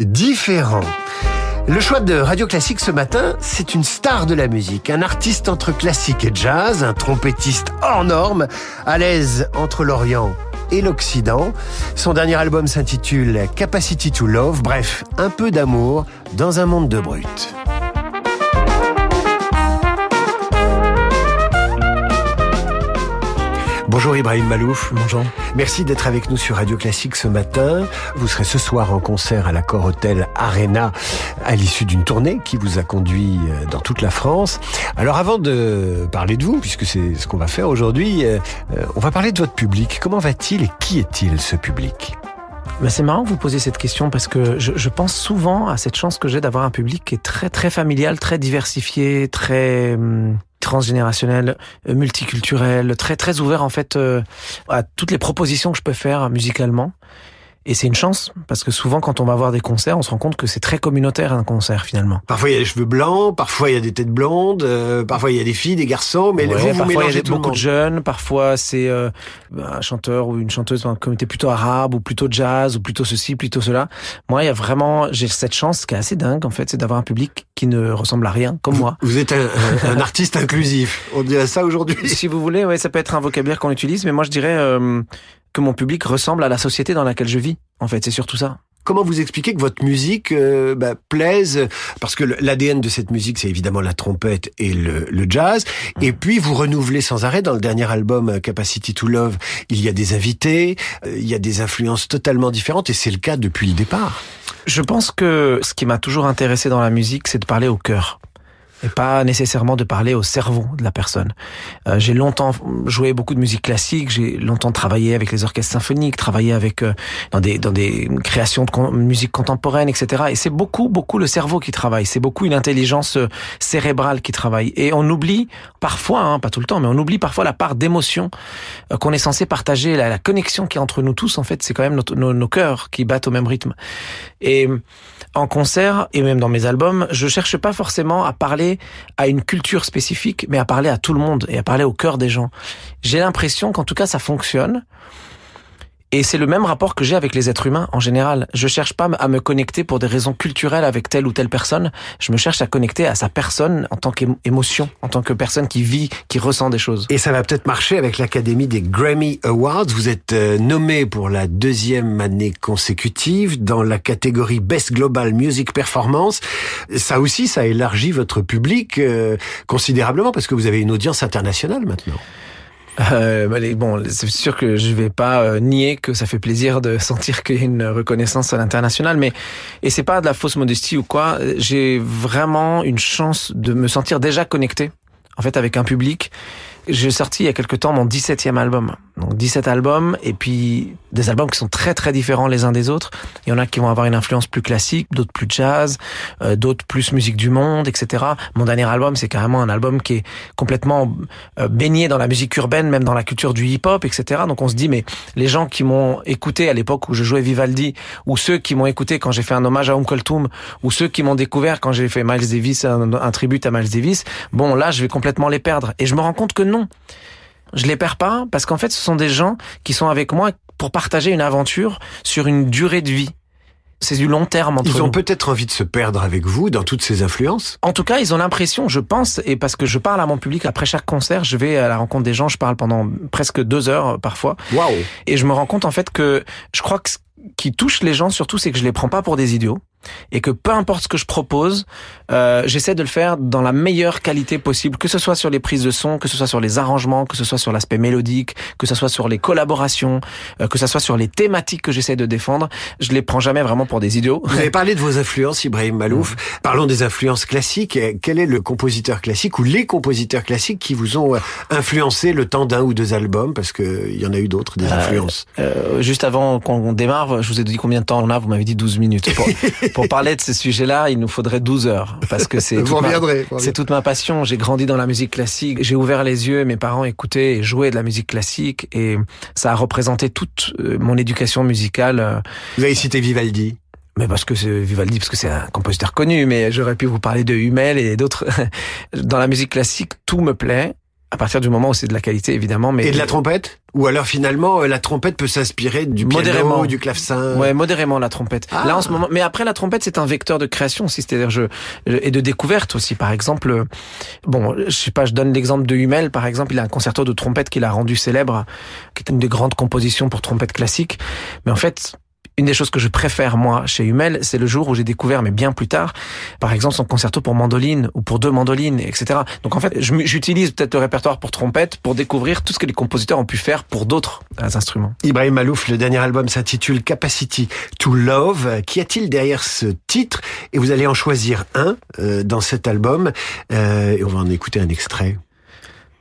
différent. Le choix de Radio Classique ce matin, c'est une star de la musique, un artiste entre classique et jazz, un trompettiste hors norme, à l'aise entre l'Orient et l'Occident. Son dernier album s'intitule Capacity to Love, bref, un peu d'amour dans un monde de brutes. Bonjour Ibrahim Malouf. Bonjour. Merci d'être avec nous sur Radio Classique ce matin. Vous serez ce soir en concert à l'Accor Hotel Arena à l'issue d'une tournée qui vous a conduit euh, dans toute la France. Alors avant de parler de vous, puisque c'est ce qu'on va faire aujourd'hui, euh, euh, on va parler de votre public. Comment va-t-il et qui est-il ce public? Ben c'est marrant que vous posiez cette question parce que je, je pense souvent à cette chance que j'ai d'avoir un public qui est très très familial, très diversifié, très hum, transgénérationnel, euh, multiculturel, très très ouvert en fait euh, à toutes les propositions que je peux faire musicalement. Et c'est une chance, parce que souvent quand on va voir des concerts, on se rend compte que c'est très communautaire un concert finalement. Parfois il y a des cheveux blancs, parfois il y a des têtes blondes, euh, parfois il y a des filles, des garçons, mais ouais, vous, vous parfois il y a beaucoup de jeunes, parfois c'est euh, un chanteur ou une chanteuse d'un comité plutôt arabe ou plutôt jazz ou plutôt ceci, plutôt cela. Moi, il y a vraiment, j'ai cette chance qui est assez dingue en fait, c'est d'avoir un public qui ne ressemble à rien, comme moi. Vous êtes un, un- un artiste inclusif, on dirait ça aujourd'hui. si vous voulez, ouais, ça peut être un vocabulaire qu'on utilise, mais moi je dirais euh, que mon public ressemble à la société dans laquelle je vis. En fait, c'est surtout ça. Comment vous expliquez que votre musique euh, bah, plaise? Parce que l'ADN de cette musique, c'est évidemment la trompette et le, le jazz. Et puis, vous renouvelez sans arrêt. Dans le dernier album, euh, Capacity to Love, il y a des invités, euh, il y a des influences totalement différentes, et c'est le cas depuis le départ. Je pense que ce qui m'a toujours intéressé dans la musique, c'est de parler au cœur. Et pas nécessairement de parler au cerveau de la personne. Euh, j'ai longtemps joué beaucoup de musique classique, j'ai longtemps travaillé avec les orchestres symphoniques, travaillé avec euh, dans des dans des créations de musique contemporaine, etc. Et c'est beaucoup beaucoup le cerveau qui travaille, c'est beaucoup une intelligence euh, cérébrale qui travaille. Et on oublie parfois, hein, pas tout le temps, mais on oublie parfois la part d'émotion euh, qu'on est censé partager, la, la connexion qui est entre nous tous. En fait, c'est quand même notre- nos, nos cœurs qui battent au même rythme. Et en concert et même dans mes albums, je cherche pas forcément à parler à une culture spécifique, mais à parler à tout le monde et à parler au cœur des gens. J'ai l'impression qu'en tout cas ça fonctionne. Et c'est le même rapport que j'ai avec les êtres humains en général. Je cherche pas à me connecter pour des raisons culturelles avec telle ou telle personne. Je me cherche à connecter à sa personne en tant qu'émotion, en tant que personne qui vit, qui ressent des choses. Et ça va peut-être marcher avec l'Académie des Grammy Awards. Vous êtes euh, nommé pour la deuxième année consécutive dans la catégorie Best Global Music Performance. Ça aussi, ça élargit votre public euh, considérablement parce que vous avez une audience internationale maintenant. Euh, bon, c'est sûr que je vais pas euh, nier que ça fait plaisir de sentir qu'il y a une reconnaissance à l'international, mais et c'est pas de la fausse modestie ou quoi. J'ai vraiment une chance de me sentir déjà connecté, en fait, avec un public. J'ai sorti il y a quelque temps mon 17e album. Donc 17 albums et puis des albums qui sont très très différents les uns des autres. Il y en a qui vont avoir une influence plus classique, d'autres plus jazz, euh, d'autres plus musique du monde, etc. Mon dernier album, c'est carrément un album qui est complètement euh, baigné dans la musique urbaine, même dans la culture du hip-hop, etc. Donc on se dit, mais les gens qui m'ont écouté à l'époque où je jouais Vivaldi, ou ceux qui m'ont écouté quand j'ai fait un hommage à Oum Kulthum, ou ceux qui m'ont découvert quand j'ai fait Miles Davis, un, un tribut à Miles Davis, bon là, je vais complètement les perdre. Et je me rends compte que non. Je les perds pas parce qu'en fait, ce sont des gens qui sont avec moi pour partager une aventure sur une durée de vie. C'est du long terme entre Ils ont peut-être envie de se perdre avec vous dans toutes ces influences. En tout cas, ils ont l'impression, je pense, et parce que je parle à mon public après chaque concert, je vais à la rencontre des gens, je parle pendant presque deux heures euh, parfois, Waouh et je me rends compte en fait que je crois que ce qui touche les gens surtout, c'est que je les prends pas pour des idiots. Et que peu importe ce que je propose, euh, j'essaie de le faire dans la meilleure qualité possible, que ce soit sur les prises de son, que ce soit sur les arrangements, que ce soit sur l'aspect mélodique, que ce soit sur les collaborations, euh, que ce soit sur les thématiques que j'essaie de défendre. Je les prends jamais vraiment pour des idiots. Vous avez parlé de vos influences, Ibrahim Malouf. Parlons des influences classiques. Euh, Quel est le compositeur classique ou les compositeurs classiques qui vous ont euh, influencé le temps d'un ou deux albums? Parce que il y en a eu d'autres, des influences. Euh, juste avant qu'on démarre, je vous ai dit combien de temps on a, vous m'avez dit 12 minutes. Pour, pour parler de ce sujet-là, il nous faudrait 12 heures, parce que c'est Vous toute, ma- toute ma passion. J'ai grandi dans la musique classique, j'ai ouvert les yeux, mes parents écoutaient et jouaient de la musique classique, et ça a représenté toute euh, mon éducation musicale. euh, Vous avez cité Vivaldi. Mais parce que c'est Vivaldi, parce que c'est un compositeur connu, mais j'aurais pu vous parler de Hummel et d'autres. Dans la musique classique, tout me plaît. À partir du moment où c'est de la qualité, évidemment. Mais et de la trompette Ou alors finalement, euh, la trompette peut s'inspirer du piano, du clavecin Ouais, modérément la trompette. Ah. Là en ce moment, mais après la trompette, c'est un vecteur de création aussi, c'est-à-dire je et de découverte aussi. Par exemple, euh, bon, je sais pas, je donne l'exemple de Hummel, par exemple, il a un concerto de trompette qu'il a rendu célèbre, qui est une des grandes compositions pour trompette classique. Mais en fait, une des choses que je préfère, moi, chez Hummel, c'est le jour où j'ai découvert, mais bien plus tard, par exemple, son concerto pour mandoline ou pour deux mandolines, etc. Donc en fait, j'utilise peut-être le répertoire pour trompette pour découvrir tout ce que les compositeurs ont pu faire pour d'autres euh, instruments. Ibrahim Malouf, le dernier album s'intitule Capacity to Love. Qu'y a-t-il derrière ce titre? Et vous allez en choisir un euh, dans cet album. Euh, et on va en écouter un extrait.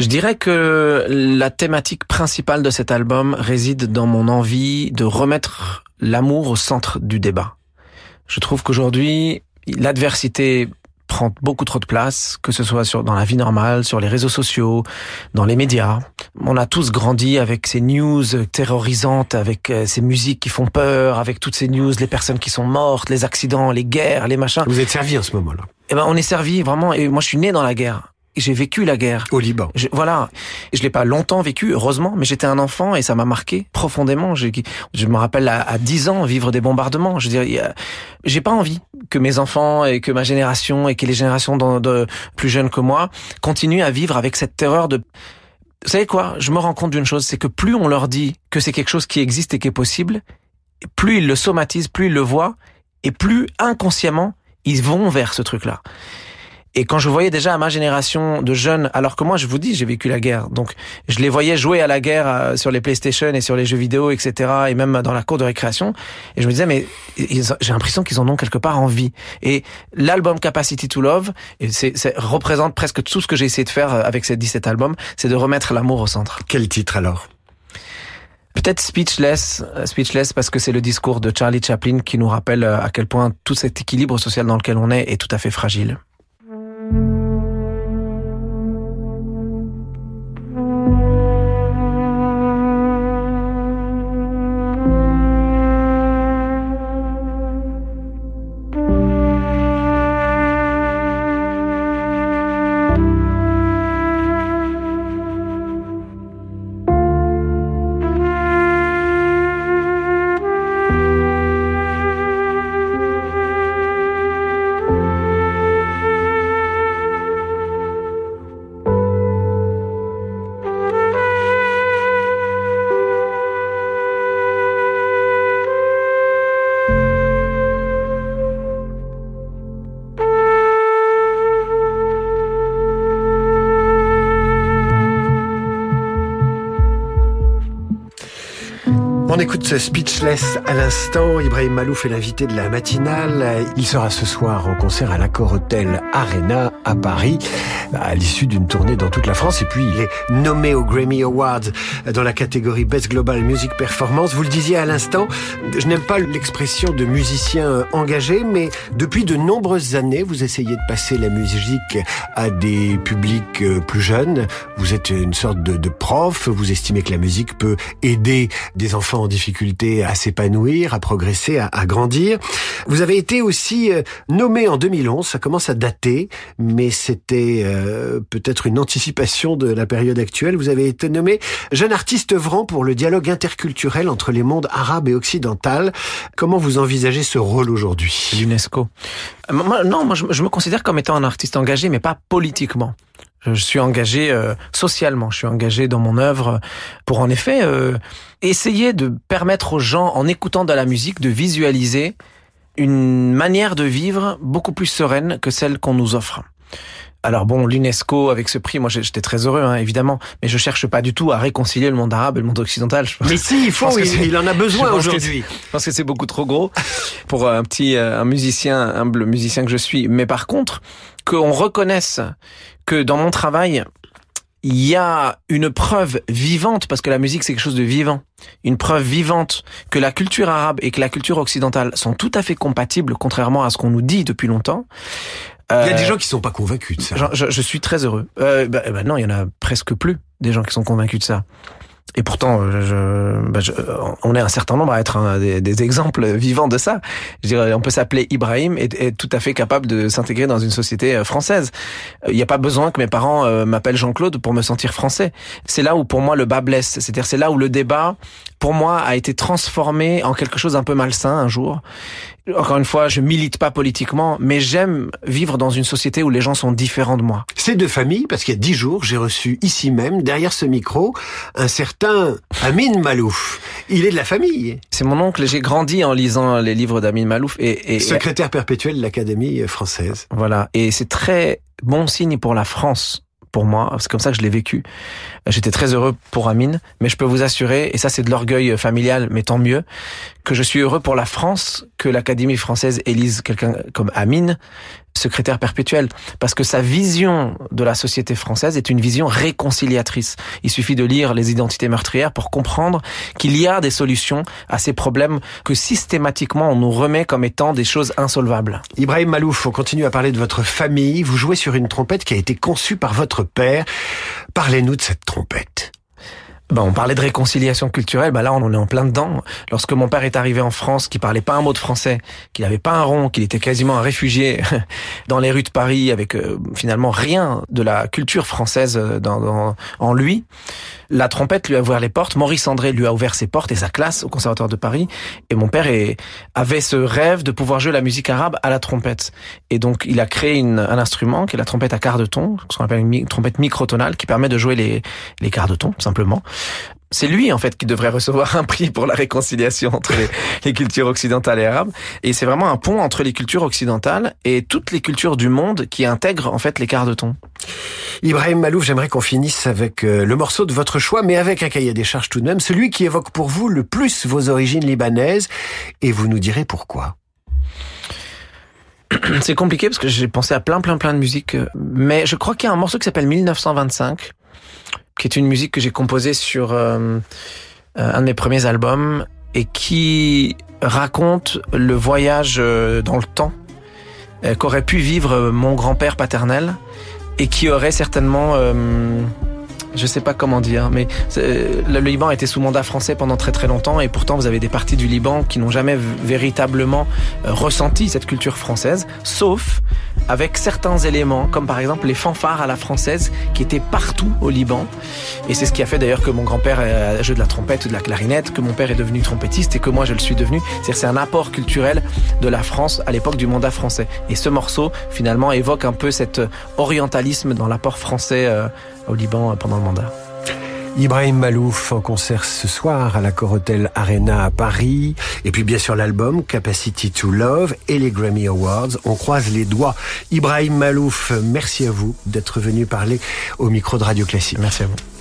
Je dirais que la thématique principale de cet album réside dans mon envie de remettre l'amour au centre du débat. Je trouve qu'aujourd'hui, l'adversité prend beaucoup trop de place, que ce soit sur, dans la vie normale, sur les réseaux sociaux, dans les médias. On a tous grandi avec ces news terrorisantes, avec euh, ces musiques qui font peur, avec toutes ces news, les personnes qui sont mortes, les accidents, les guerres, les machins. Vous êtes servi en ce moment-là. Eh ben, on est servi vraiment. Et moi, je suis né dans la guerre j'ai vécu la guerre. Au Liban. Je, voilà. Je l'ai pas longtemps vécu, heureusement, mais j'étais un enfant et ça m'a marqué profondément. Je, je me rappelle à, à, 10 ans vivre des bombardements. Je veux dire, j'ai pas envie que mes enfants et que ma génération et que les générations de, de plus jeunes que moi continuent à vivre avec cette terreur de vous savez quoi? Je me rends compte d'une chose, c'est que plus on leur dit que c'est quelque chose qui existe et qui est possible, plus ils le somatisent, plus ils le voient, et plus inconsciemment ils vont vers ce truc-là. Et quand je voyais déjà à ma génération de jeunes, alors que moi je vous dis j'ai vécu la guerre, donc je les voyais jouer à la guerre euh, sur les PlayStation et sur les jeux vidéo, etc. Et même dans la cour de récréation, et je me disais mais j'ai l'impression qu'ils en ont quelque part envie. Et l'album Capacity to Love, c'est, représente presque tout ce que j'ai essayé de faire euh, avec ces 17 albums, c'est de remettre l'amour au centre. Quel titre alors? Peut-être Speechless, euh, Speechless parce que c'est le discours de Charlie Chaplin qui nous rappelle à quel point tout cet équilibre social dans lequel on est est tout à fait fragile. On écoute ce Speechless à l'instant. Ibrahim Malouf est l'invité de la matinale. Il sera ce soir en concert à l'Accor Hotel Arena à Paris, à l'issue d'une tournée dans toute la France. Et puis, il est nommé aux Grammy Awards dans la catégorie Best Global Music Performance. Vous le disiez à l'instant, je n'aime pas l'expression de musicien engagé, mais depuis de nombreuses années, vous essayez de passer la musique à des publics euh, plus jeunes. Vous êtes une sorte de, de prof. Vous estimez que la musique peut aider des enfants difficulté à s'épanouir, à progresser, à, grandir. Vous avez été aussi euh, nommé en 2011, ça commence à dater, mais c'était euh, peut-être une anticipation de la période actuelle. Vous avez été nommé jeune artiste œuvrant pour le dialogue interculturel entre les mondes arabes et occidental. Comment vous envisagez ce rôle aujourd'hui? L'UNESCO. Euh, non, moi je me considère comme étant un artiste engagé, mais pas politiquement. Je suis engagé euh, socialement, je suis engagé dans mon œuvre pour en effet euh, essayer de permettre aux gens, en écoutant de la musique, de visualiser une manière de vivre beaucoup plus sereine que celle qu'on nous offre. Alors bon, l'UNESCO avec ce prix, moi j'étais très heureux, hein, évidemment, mais je cherche pas du tout à réconcilier le monde arabe et le monde occidental. mais si, il faut, il, en a besoin aujourd'hui. Je pense que c'est beaucoup trop gros pour un petit, euh, un musicien, humble musicien que je suis. Mais par contre, qu'on reconnaisse que dans mon travail, il y a une preuve vivante, parce que la musique c'est quelque chose de vivant, une preuve vivante que la culture arabe et que la culture occidentale sont tout à fait compatibles, contrairement à ce qu'on nous dit depuis longtemps. il y a des euh, gens qui sont pas convaincus de ça. Je, je suis très heureux. Euh, bah, bah non, il y en a presque plus des gens qui sont convaincus de ça. Et pourtant, je, bah je, on est un certain nombre à être des, des, exemples vivants de ça. Je dirais, on peut s'appeler Ibrahim et être tout à fait capable de s'intégrer dans une société euh, française. Il n'y a pas besoin que mes parents euh, m'appellent Jean-Claude pour me sentir français. C'est là où pour moi le bas blesse. C'est-à-dire c'est là où le débat, pour moi, a été transformé en quelque chose un peu malsain un jour. Encore une fois, je milite pas politiquement, mais j'aime vivre dans une société où les gens sont différents de moi. C'est de famille, parce qu'il y a dix jours, j'ai reçu ici même, derrière ce micro, un certain Amin Malouf. Il est de la famille. C'est mon oncle, j'ai grandi en lisant les livres d'Amin Malouf. Et, et Secrétaire perpétuel de l'Académie française. Voilà, et c'est très bon signe pour la France pour moi, c'est comme ça que je l'ai vécu. J'étais très heureux pour Amine, mais je peux vous assurer, et ça c'est de l'orgueil familial, mais tant mieux, que je suis heureux pour la France que l'Académie française élise quelqu'un comme Amine, secrétaire perpétuel, parce que sa vision de la société française est une vision réconciliatrice. Il suffit de lire les identités meurtrières pour comprendre qu'il y a des solutions à ces problèmes que systématiquement on nous remet comme étant des choses insolvables. Ibrahim Malouf, on continue à parler de votre famille. Vous jouez sur une trompette qui a été conçue par votre père. Parlez-nous de cette trompette. Ben, on parlait de réconciliation culturelle, ben là on en est en plein dedans. Lorsque mon père est arrivé en France, qui parlait pas un mot de français, qu'il n'avait pas un rond, qu'il était quasiment un réfugié dans les rues de Paris avec euh, finalement rien de la culture française euh, dans, dans, en lui, la trompette lui a ouvert les portes. Maurice André lui a ouvert ses portes et sa classe au Conservatoire de Paris. Et mon père est, avait ce rêve de pouvoir jouer la musique arabe à la trompette. Et donc il a créé une, un instrument qui est la trompette à quart de ton, ce qu'on appelle une trompette microtonale, qui permet de jouer les, les quarts de ton simplement c'est lui en fait qui devrait recevoir un prix pour la réconciliation entre les, cultures occidentales et arabes. Et c'est vraiment un pont entre les cultures occidentales et toutes les cultures du monde qui intègrent en fait quarts de ton. Ibrahim Malouf, j'aimerais qu'on finisse avec euh, le morceau de votre choix, mais avec un cahier des charges tout de même, celui qui évoque pour vous le plus vos origines libanaises, et vous nous direz pourquoi. C'est compliqué parce que j'ai pensé à plein plein plein de musiques, euh, mais je crois qu'il y a un morceau qui s'appelle 1925 qui est une musique que j'ai composée sur euh, euh, un de mes premiers albums et qui raconte le voyage euh, dans le temps qu'aurait pu vivre mon grand-père paternel et qui aurait certainement je sais pas comment dire, mais le Liban a été sous mandat français pendant très très longtemps et pourtant vous avez des parties du Liban qui n'ont jamais véritablement ressenti cette culture française, sauf avec certains éléments, comme par exemple les fanfares à la française qui étaient partout au Liban. Et c'est ce qui a fait d'ailleurs que mon grand-père a joué de la trompette ou de la clarinette, que mon père est devenu trompettiste et que moi je le suis devenu. C'est un apport culturel de la France à l'époque du mandat français. Et ce morceau finalement évoque un peu cet orientalisme dans l'apport français euh, au Liban pendant le mandat. Ibrahim Malouf en concert ce soir à la Corotel Arena à Paris. Et puis bien sûr l'album Capacity to Love et les Grammy Awards. On croise les doigts. Ibrahim Malouf, merci à vous d'être venu parler au micro de Radio Classique. Merci à vous.